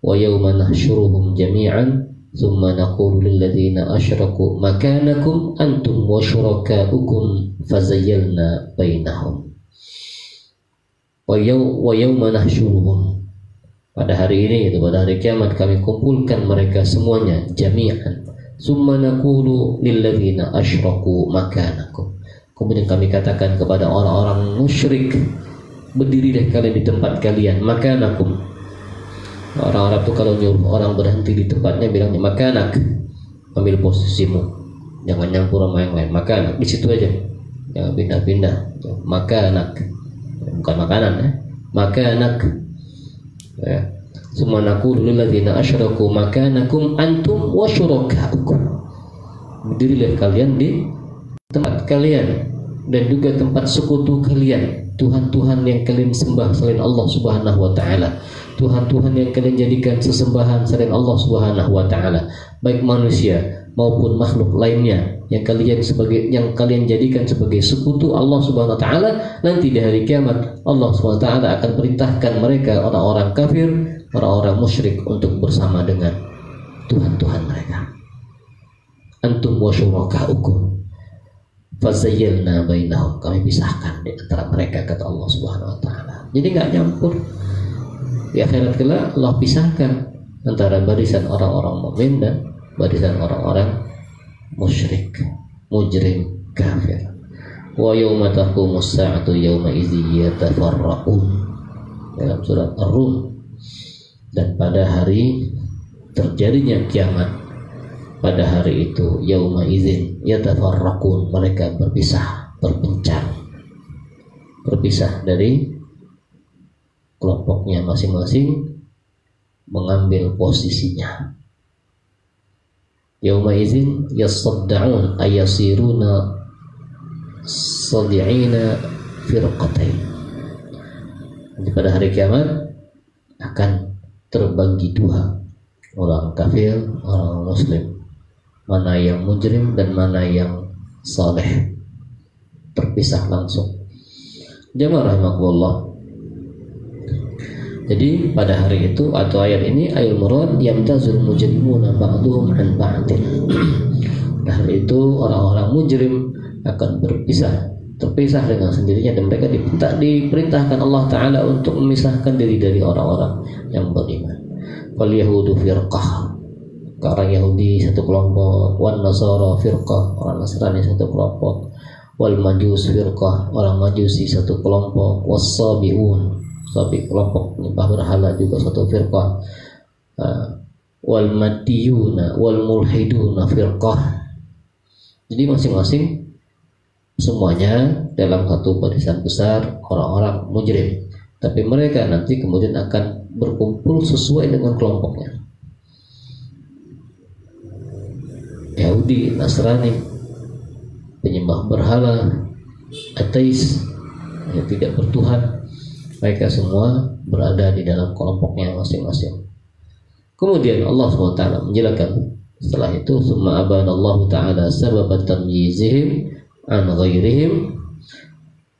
wa yawma nahsyuruhum jami'an ثم نقول للذين أشركوا مكانكم أنتم وشركاؤكم فزيلنا بينهم ويوم نحشرهم pada hari ini itu pada hari kiamat kami kumpulkan mereka semuanya jami'an Summa naqulu lilladzina asyraku makanakum. Kemudian kami katakan kepada orang-orang musyrik, berdirilah kalian di tempat kalian, makanakum. Orang Arab itu kalau nyuruh orang berhenti di tempatnya bilangnya makanak, ambil posisimu, jangan nyampur sama yang lain. Makanak di situ aja, jangan pindah-pindah. Makanak, bukan makanan ya, makanak. Ya. Semua naqulu lilladzina asyraku makanakum antum wa. Berdirilah kalian di tempat kalian dan juga tempat sekutu kalian, Tuhan-Tuhan yang kalian sembah selain Allah Subhanahu wa taala. Tuhan-Tuhan yang kalian jadikan sesembahan selain Allah Subhanahu wa taala, baik manusia maupun makhluk lainnya yang kalian sebagai yang kalian jadikan sebagai sekutu Allah Subhanahu wa taala nanti di hari kiamat Allah Subhanahu wa taala akan perintahkan mereka orang-orang kafir, orang-orang musyrik untuk bersama dengan Tuhan-Tuhan mereka. Antum wa syurakaukum fazayyalna bainahum kami pisahkan di antara mereka kata Allah Subhanahu wa taala. Jadi nggak nyampur. Di akhirat kelak Allah pisahkan antara barisan orang-orang mukmin dan barisan orang-orang musyrik, mujrim, kafir. Wa yawma taqumus sa'atu yawma idzi yatafarraqun. Dalam surat Ar-Rum. Dan pada hari terjadinya kiamat pada hari itu yauma izin yatafarraqun mereka berpisah berpencar berpisah dari kelompoknya masing-masing mengambil posisinya. Yauma izin yasadda'un ayasiruna sadi'ina firqatain pada hari kiamat akan terbagi dua. Orang kafir orang muslim. Mana yang mujrim dan mana yang saleh. Terpisah langsung. Jamaah rahimahullah jadi pada hari itu atau ayat ini ayat murad yamtazul mujrimuna ba'duhum an ba'din. [clears throat] Nah hari itu orang-orang mujrim akan berpisah. Terpisah dengan sendirinya dan mereka diminta diperintahkan Allah Ta'ala untuk memisahkan diri dari orang-orang yang beriman. Wal yahudu firqah orang Yahudi satu kelompok, wan Nasara firqah, orang Nasrani satu kelompok, wal Majus firqah, orang Majusi satu kelompok, was Sabiun, sabi kelompok penyembah berhala juga satu firqah. Uh, wal Matiyuna wal Mulhiduna firqah. Jadi masing-masing semuanya dalam satu barisan besar orang-orang mujrim. Tapi mereka nanti kemudian akan berkumpul sesuai dengan kelompoknya. Yahudi, Nasrani, penyembah berhala, ateis, yang tidak bertuhan, mereka semua berada di dalam kelompoknya masing-masing. Kemudian Allah SWT menjelaskan setelah itu summa Allah Ta'ala sabab tamyizihim an ghairihim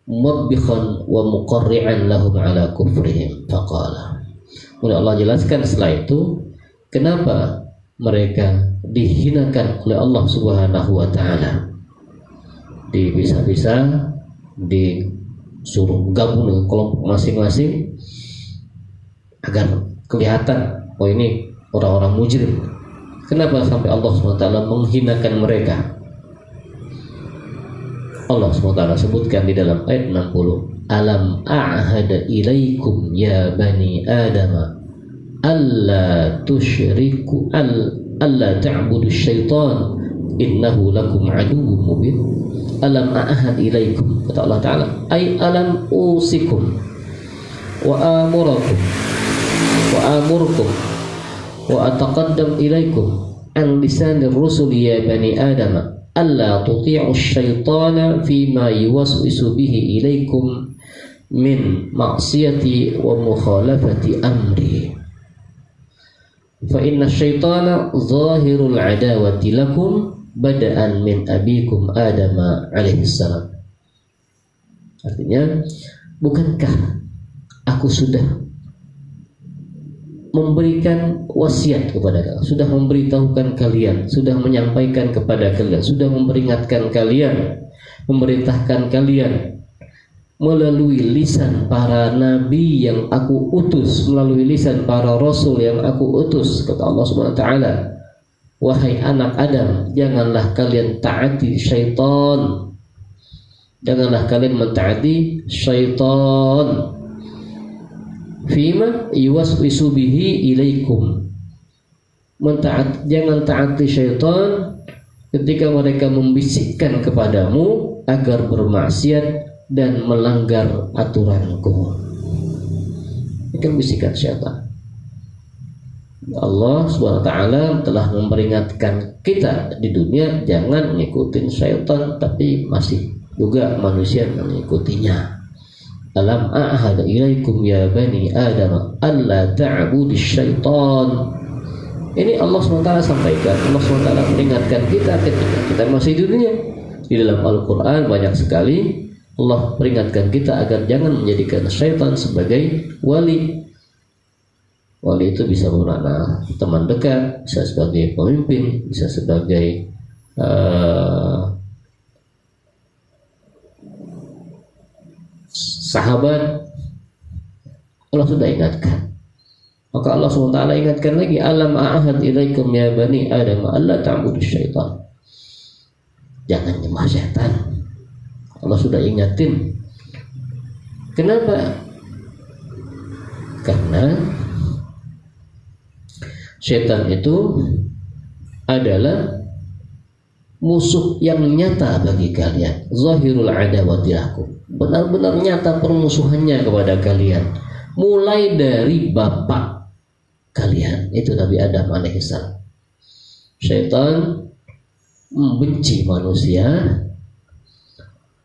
mubikhan wa muqarri'an lahum ala kufrihim faqala Kemudian Allah jelaskan setelah itu kenapa mereka dihinakan oleh Allah Subhanahu wa taala. Dipisah-pisah, disuruh gabung dengan kelompok masing-masing agar kelihatan oh ini orang-orang mujrim. Kenapa sampai Allah SWT menghinakan mereka? Allah SWT sebutkan di dalam ayat 60 Alam a'hada ilaikum ya bani adama alla tusyriku al alla ta'budu syaitan innahu lakum aduwwum mubin alam a'had ilaikum kata Allah taala ay alam usikum wa amurakum wa amurkum wa ataqaddam ilaikum an lisan ar-rusul ya bani adam alla tuti'u syaitana fima yuwaswisu bihi ilaikum min ma'siyati wa mukhalafati amri fa inna syaitana zahirul adawati lakum bada'an min abikum Adam alaihi salam. Artinya bukankah aku sudah memberikan wasiat kepada kalian, sudah memberitahukan kalian, sudah menyampaikan kepada kalian, sudah memperingatkan kalian, memerintahkan kalian melalui lisan para nabi yang aku utus melalui lisan para rasul yang aku utus kata Allah Subhanahu wa taala Wahai anak Adam, janganlah kalian taati syaitan. Janganlah kalian mentaati syaitan. Fima yuwaswisu bihi ilaikum. Mentaat, jangan taati syaitan ketika mereka membisikkan kepadamu agar bermaksiat dan melanggar aturanku. Itu bisikan syaitan. Allah SWT telah memperingatkan kita di dunia jangan ngikutin syaitan tapi masih juga manusia mengikutinya. Alam a'had ilaikum ya bani Adam alla ta'budu syaitan. Ini Allah SWT sampaikan, Allah SWT memperingatkan kita ketika kita masih di dunia. Di dalam Al-Quran banyak sekali Allah peringatkan kita agar jangan menjadikan syaitan sebagai wali Wali itu bisa bermakna teman dekat, bisa sebagai pemimpin, bisa sebagai uh, sahabat. Allah sudah ingatkan. Maka Allah SWT ingatkan lagi alam a'ahad ilaikum ya bani adam Allah ta'budu syaitan. Jangan nyembah syaitan. Allah sudah ingatin. Kenapa? Karena Setan itu adalah musuh yang nyata bagi kalian. Zahirul adawati lakum. Benar-benar nyata permusuhannya kepada kalian. Mulai dari bapak kalian, itu Nabi Adam alaihissalam. Setan membenci manusia,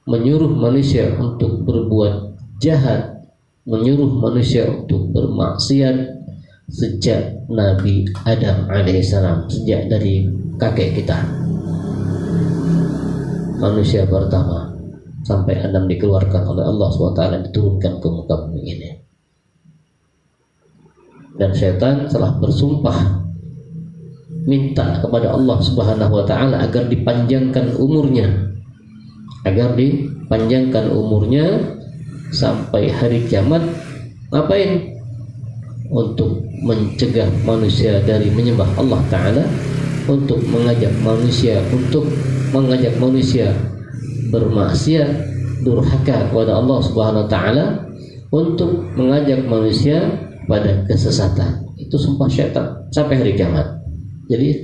menyuruh manusia untuk berbuat jahat, menyuruh manusia untuk bermaksiat, sejak Nabi Adam alaihissalam sejak dari kakek kita. Manusia pertama sampai Adam dikeluarkan oleh Allah SWT diturunkan ke muka bumi ini. Dan setan telah bersumpah minta kepada Allah Subhanahu wa taala agar dipanjangkan umurnya. Agar dipanjangkan umurnya sampai hari kiamat. Ngapain untuk mencegah manusia dari menyembah Allah Ta'ala untuk mengajak manusia untuk mengajak manusia bermaksiat durhaka kepada Allah Subhanahu wa taala untuk mengajak manusia pada kesesatan. Itu sumpah syaitan sampai hari kiamat. Jadi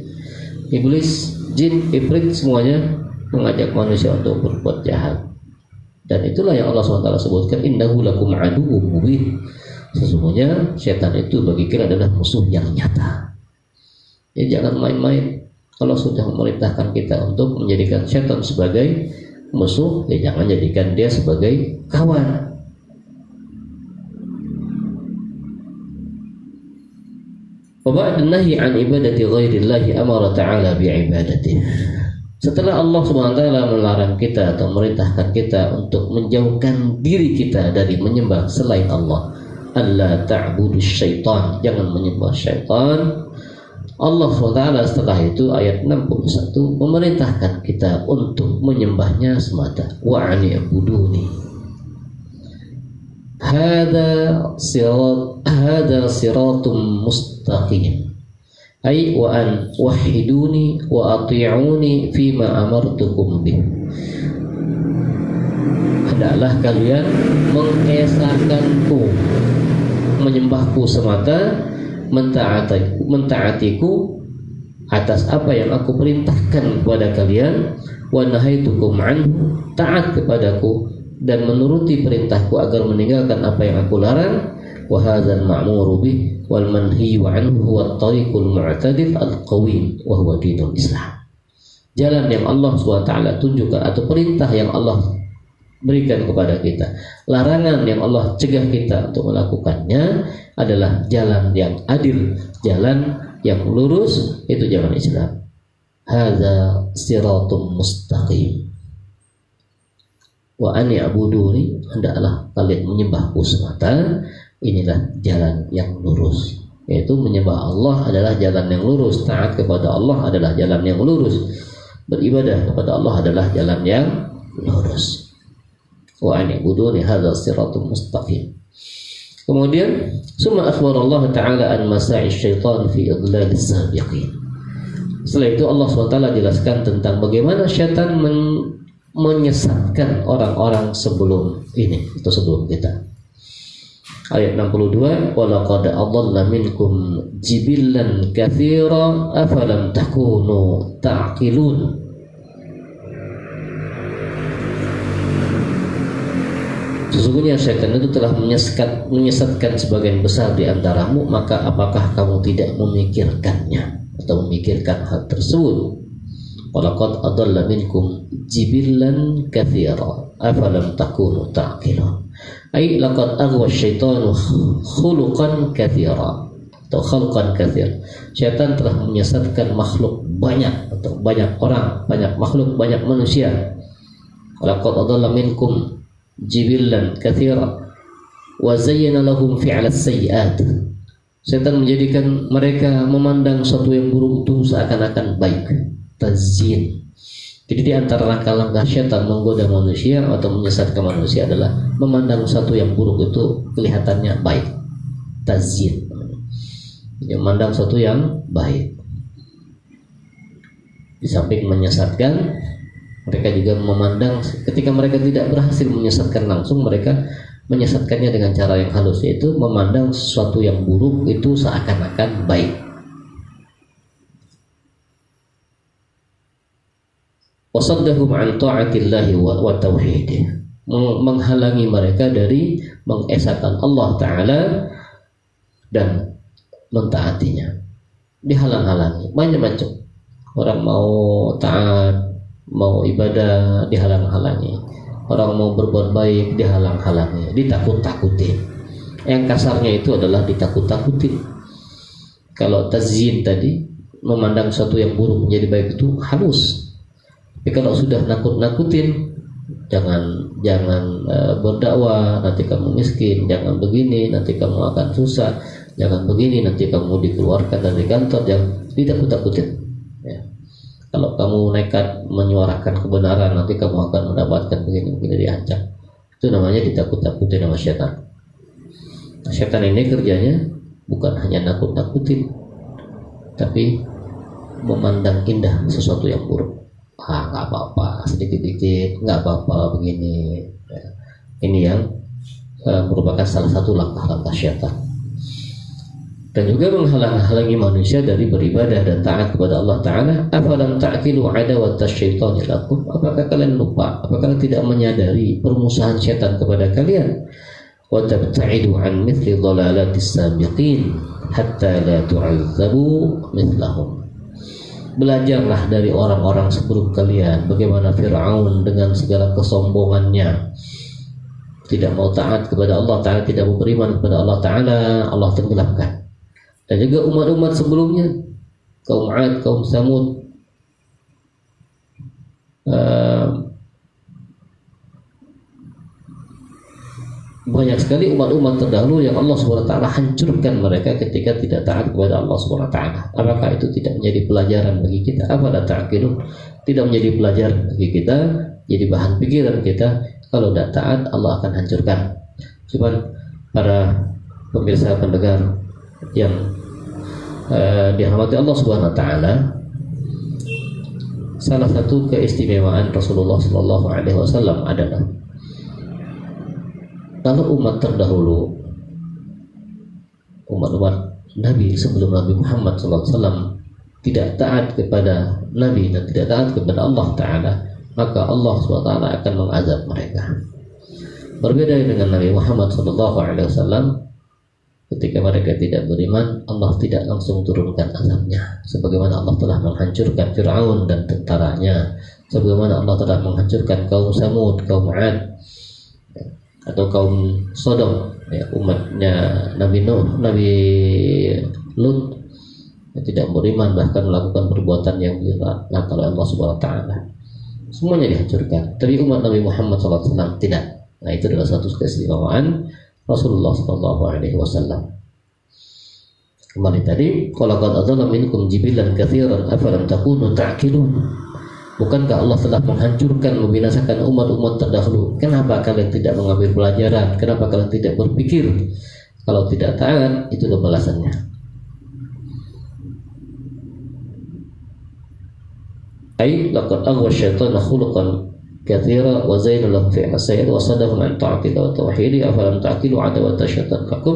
iblis, jin, ifrit semuanya mengajak manusia untuk berbuat jahat. Dan itulah yang Allah SWT sebutkan innahu lakum mubin Sesungguhnya setan itu bagi kita adalah musuh yang nyata. Jadi jangan main-main kalau sudah memerintahkan kita untuk menjadikan setan sebagai musuh, ya jangan jadikan dia sebagai kawan. عن عبادة غير الله أمر تعالى بعبادته. Setelah Allah SWT melarang kita atau merintahkan kita untuk menjauhkan diri kita dari menyembah selain Allah, Allah ta'budu syaitan jangan menyembah syaitan. Allah SWT setelah itu ayat 61 memerintahkan kita untuk menyembahnya semata. Wa'ani abuduni hada sirat hada siratum mustaqim. Ay wa an wahiduni wa ati'uni fima amartukum bih. Adalah kalian mengesahkanku menyembahku semata mentaatiku, mentaatiku atas apa yang aku perintahkan kepada kalian wa nahaitukum anhu taat kepadaku dan menuruti perintahku agar meninggalkan apa yang aku larang wa hadzal ma'muru bih wal manhiyu anhu huwa tariqul mu'tadil al-qawim wa huwa dinul Islam. Jalan yang Allah SWT tunjukkan atau perintah yang Allah berikan kepada kita. Larangan yang Allah cegah kita untuk melakukannya adalah jalan yang adil, jalan yang lurus itu jalan Islam. Hadza siratum mustaqim. Wa ani abuduni hendaklah kalian menyembahku semata. Inilah jalan yang lurus. Yaitu menyembah Allah adalah jalan yang lurus, taat kepada Allah adalah jalan yang lurus. Beribadah kepada Allah adalah jalan yang lurus wa an ibuduni hadza siratul mustaqim. Kemudian summa akhbar Allah taala an masa'i syaitan fi idlal sabiqin. Setelah itu Allah SWT jelaskan tentang bagaimana syaitan men menyesatkan orang-orang sebelum ini atau sebelum kita. Ayat 62 Walaqad adalla minkum jibillan kathira afalam takunu ta'qilun Sesungguhnya syaitan itu telah menyesatkan, menyesatkan sebagian besar di antaramu, maka apakah kamu tidak memikirkannya atau memikirkan hal tersebut? Walaqad adalla minkum jibillan kathira afalam takunu ta'qilun. Ai laqad aghwa syaitanu khuluqan kathira atau khalqan kathir. Syaitan telah menyesatkan makhluk banyak atau banyak orang, banyak makhluk, banyak manusia. Walaqad adalla minkum jibillan kathira wa zayyana lahum fi'al sayyi'at Setan menjadikan mereka memandang sesuatu yang buruk itu seakan-akan baik. Tazyin. Jadi di antara langkah-langkah setan menggoda manusia atau menyesatkan manusia adalah memandang sesuatu yang buruk itu kelihatannya baik. Tazyin. Jadi memandang sesuatu yang baik. Di samping menyesatkan, mereka juga memandang ketika mereka tidak berhasil menyesatkan langsung mereka menyesatkannya dengan cara yang halus yaitu memandang sesuatu yang buruk itu seakan-akan baik. Wasaddahum an ta'atillahi wa menghalangi mereka dari mengesahkan Allah Ta'ala dan mentaatinya. Dihalang-halangi. Banyak macam orang mau taat mau ibadah dihalang-halangi. Orang mau berbuat baik dihalang-halangi. Ditakut-takutin. Yang kasarnya itu adalah ditakut-takutin. Kalau tazyin tadi memandang sesuatu yang buruk menjadi baik itu halus. Tapi kalau sudah nakut-nakutin jangan jangan uh, berdakwah nanti kamu miskin jangan begini nanti kamu akan susah jangan begini nanti kamu dikeluarkan dari kantor jangan ditakut-takutin kalau kamu nekat menyuarakan kebenaran nanti kamu akan mendapatkan begini-begini diancam itu namanya ditakut-takutin sama setan nah, setan ini kerjanya bukan hanya nakut-nakutin tapi memandang indah sesuatu yang buruk. Ah nggak apa-apa sedikit-sedikit nggak apa-apa begini. Ya. ini yang uh, merupakan salah satu langkah-langkah syaitan dan juga menghalang-halangi manusia dari beribadah dan taat kepada Allah Ta'ala. Afalam ta'kilu adawat syaitani lakum? Apakah kalian lupa? Apakah kalian tidak menyadari permusuhan syaitan kepada kalian? Wa tabta'idu an mithli dhalalatis sabiqin hatta la tu'azzabu mithlahum. Belajarlah dari orang-orang sebelum kalian. Bagaimana Fir'aun dengan segala kesombongannya. Tidak mau taat kepada Allah Ta'ala tidak mau beriman kepada Allah Ta'ala. Allah tenggelamkan dan juga umat-umat sebelumnya. Kaum Ad, kaum Samud. Uh, banyak sekali umat-umat terdahulu yang Allah SWT hancurkan mereka ketika tidak taat kepada Allah SWT apakah itu tidak menjadi pelajaran bagi kita? Apa ta'akilun tidak menjadi pelajaran bagi kita jadi bahan pikiran kita kalau tidak taat Allah akan hancurkan. Cuman para pemirsa pendengar yang uh, dirahmati Allah Subhanahu wa taala salah satu keistimewaan Rasulullah Shallallahu alaihi wasallam adalah kalau umat terdahulu umat-umat Nabi sebelum Nabi Muhammad SAW tidak taat kepada Nabi dan tidak taat kepada Allah Ta'ala maka Allah SWT akan mengazab mereka. Berbeda dengan Nabi Muhammad SAW ketika mereka tidak beriman Allah tidak langsung turunkan azabnya sebagaimana Allah telah menghancurkan Fir'aun dan tentaranya sebagaimana Allah telah menghancurkan kaum Samud, kaum Ad atau kaum Sodom ya, umatnya Nabi Nuh, Nabi Lut yang tidak beriman bahkan melakukan perbuatan yang dilaknat oleh Allah Subhanahu taala. Semuanya dihancurkan. Tapi umat Nabi Muhammad SAW tidak. Nah, itu adalah satu keistimewaan Rasulullah Shallallahu Alaihi Wasallam. Kembali tadi, kalau kata Allah minkum jibilan kathiran afalam takunu ta'kilun Bukankah Allah telah menghancurkan, membinasakan umat-umat terdahulu? Kenapa kalian tidak mengambil pelajaran? Kenapa kalian tidak berpikir? Kalau tidak taat, itu kebalasannya. Ayy, laqad aghwa syaitana khuluqan كثيرا وزين له فعل السيئات وصدهم عن طاعة الله وتوحيده أفلم تعقلوا عدوة الشيطان لكم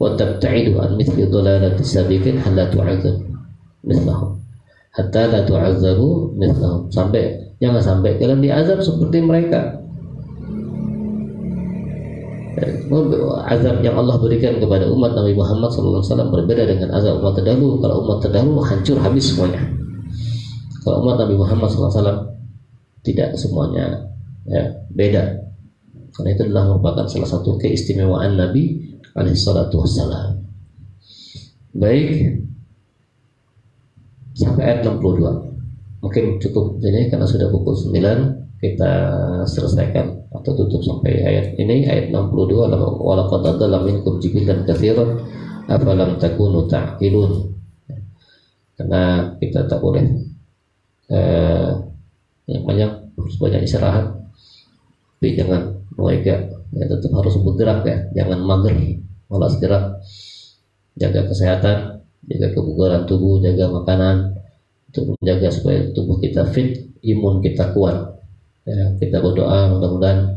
وتبتعدوا عن مثل ضلالة السابقين هل لا تعذب مثلهم hatta la tu'azzabu mithlahum sampai jangan sampai kalian diazab seperti mereka azab yang Allah berikan kepada umat Nabi Muhammad SAW berbeda dengan azab umat terdahulu kalau umat terdahulu hancur habis semuanya kalau umat Nabi Muhammad SAW tidak semuanya ya, beda. Karena itu adalah merupakan salah satu keistimewaan Nabi alaihissalatu wassalam. Baik. Sampai ayat 62 mungkin cukup ini karena sudah pukul 9 kita selesaikan atau tutup sampai ayat ini. Ayat 62 walaqad adalla minkum jibilan katsiran afalam takunu ta'qilun. Karena kita tak boleh eh, yang banyak harus banyak istirahat tapi jangan mereka ya tetap harus bergerak ya jangan mager malas gerak jaga kesehatan jaga kebugaran tubuh, jaga makanan untuk menjaga supaya tubuh kita fit, imun kita kuat. Ya, kita berdoa mudah-mudahan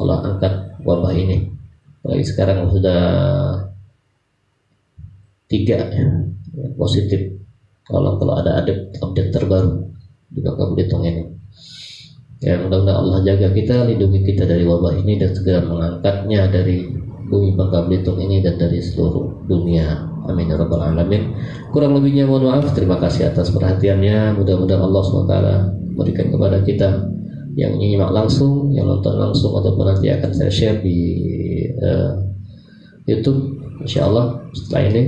Allah angkat wabah ini. Apalagi sekarang sudah tiga ya, positif. Kalau kalau ada update, update terbaru juga Belitung ini. Ya mudah-mudahan Allah jaga kita, lindungi kita dari wabah ini dan segera mengangkatnya dari bumi Bangka Belitung ini dan dari seluruh dunia. Amin ya rabbal alamin. Kurang lebihnya mohon maaf. Terima kasih atas perhatiannya. Mudah-mudahan Allah SWT berikan kepada kita yang nyimak langsung, yang nonton langsung ataupun nanti akan saya share di uh, YouTube insya Allah setelah ini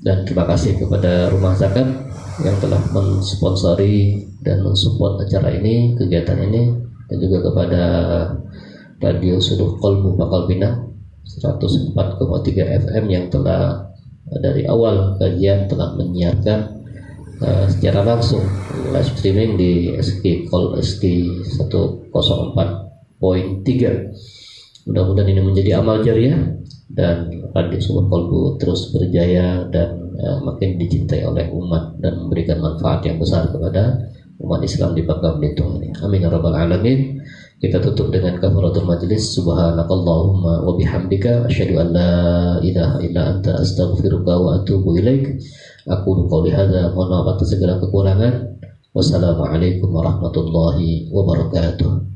dan terima kasih kepada Rumah Zakat yang telah mensponsori dan mensupport acara ini, kegiatan ini dan juga kepada Radio Suduh Kolbu Bakal Pinang 104,3 FM yang telah dari awal kajian telah menyiarkan uh, secara langsung live streaming di SK Call SK 104.3 mudah-mudahan ini menjadi amal jariah dan Radio Sumber Kolbu terus berjaya dan uh, makin dicintai oleh umat dan memberikan manfaat yang besar kepada umat Islam di Bangka Belitung ini. Amin ya rabbal alamin. Kita tutup dengan kafaratul majlis. Subhanakallahumma wa bihamdika asyhadu an la ilaha illa anta astaghfiruka wa atubu ilaik. Aku qouli hadza mohon maaf segala kekurangan. Wassalamualaikum warahmatullahi wabarakatuh.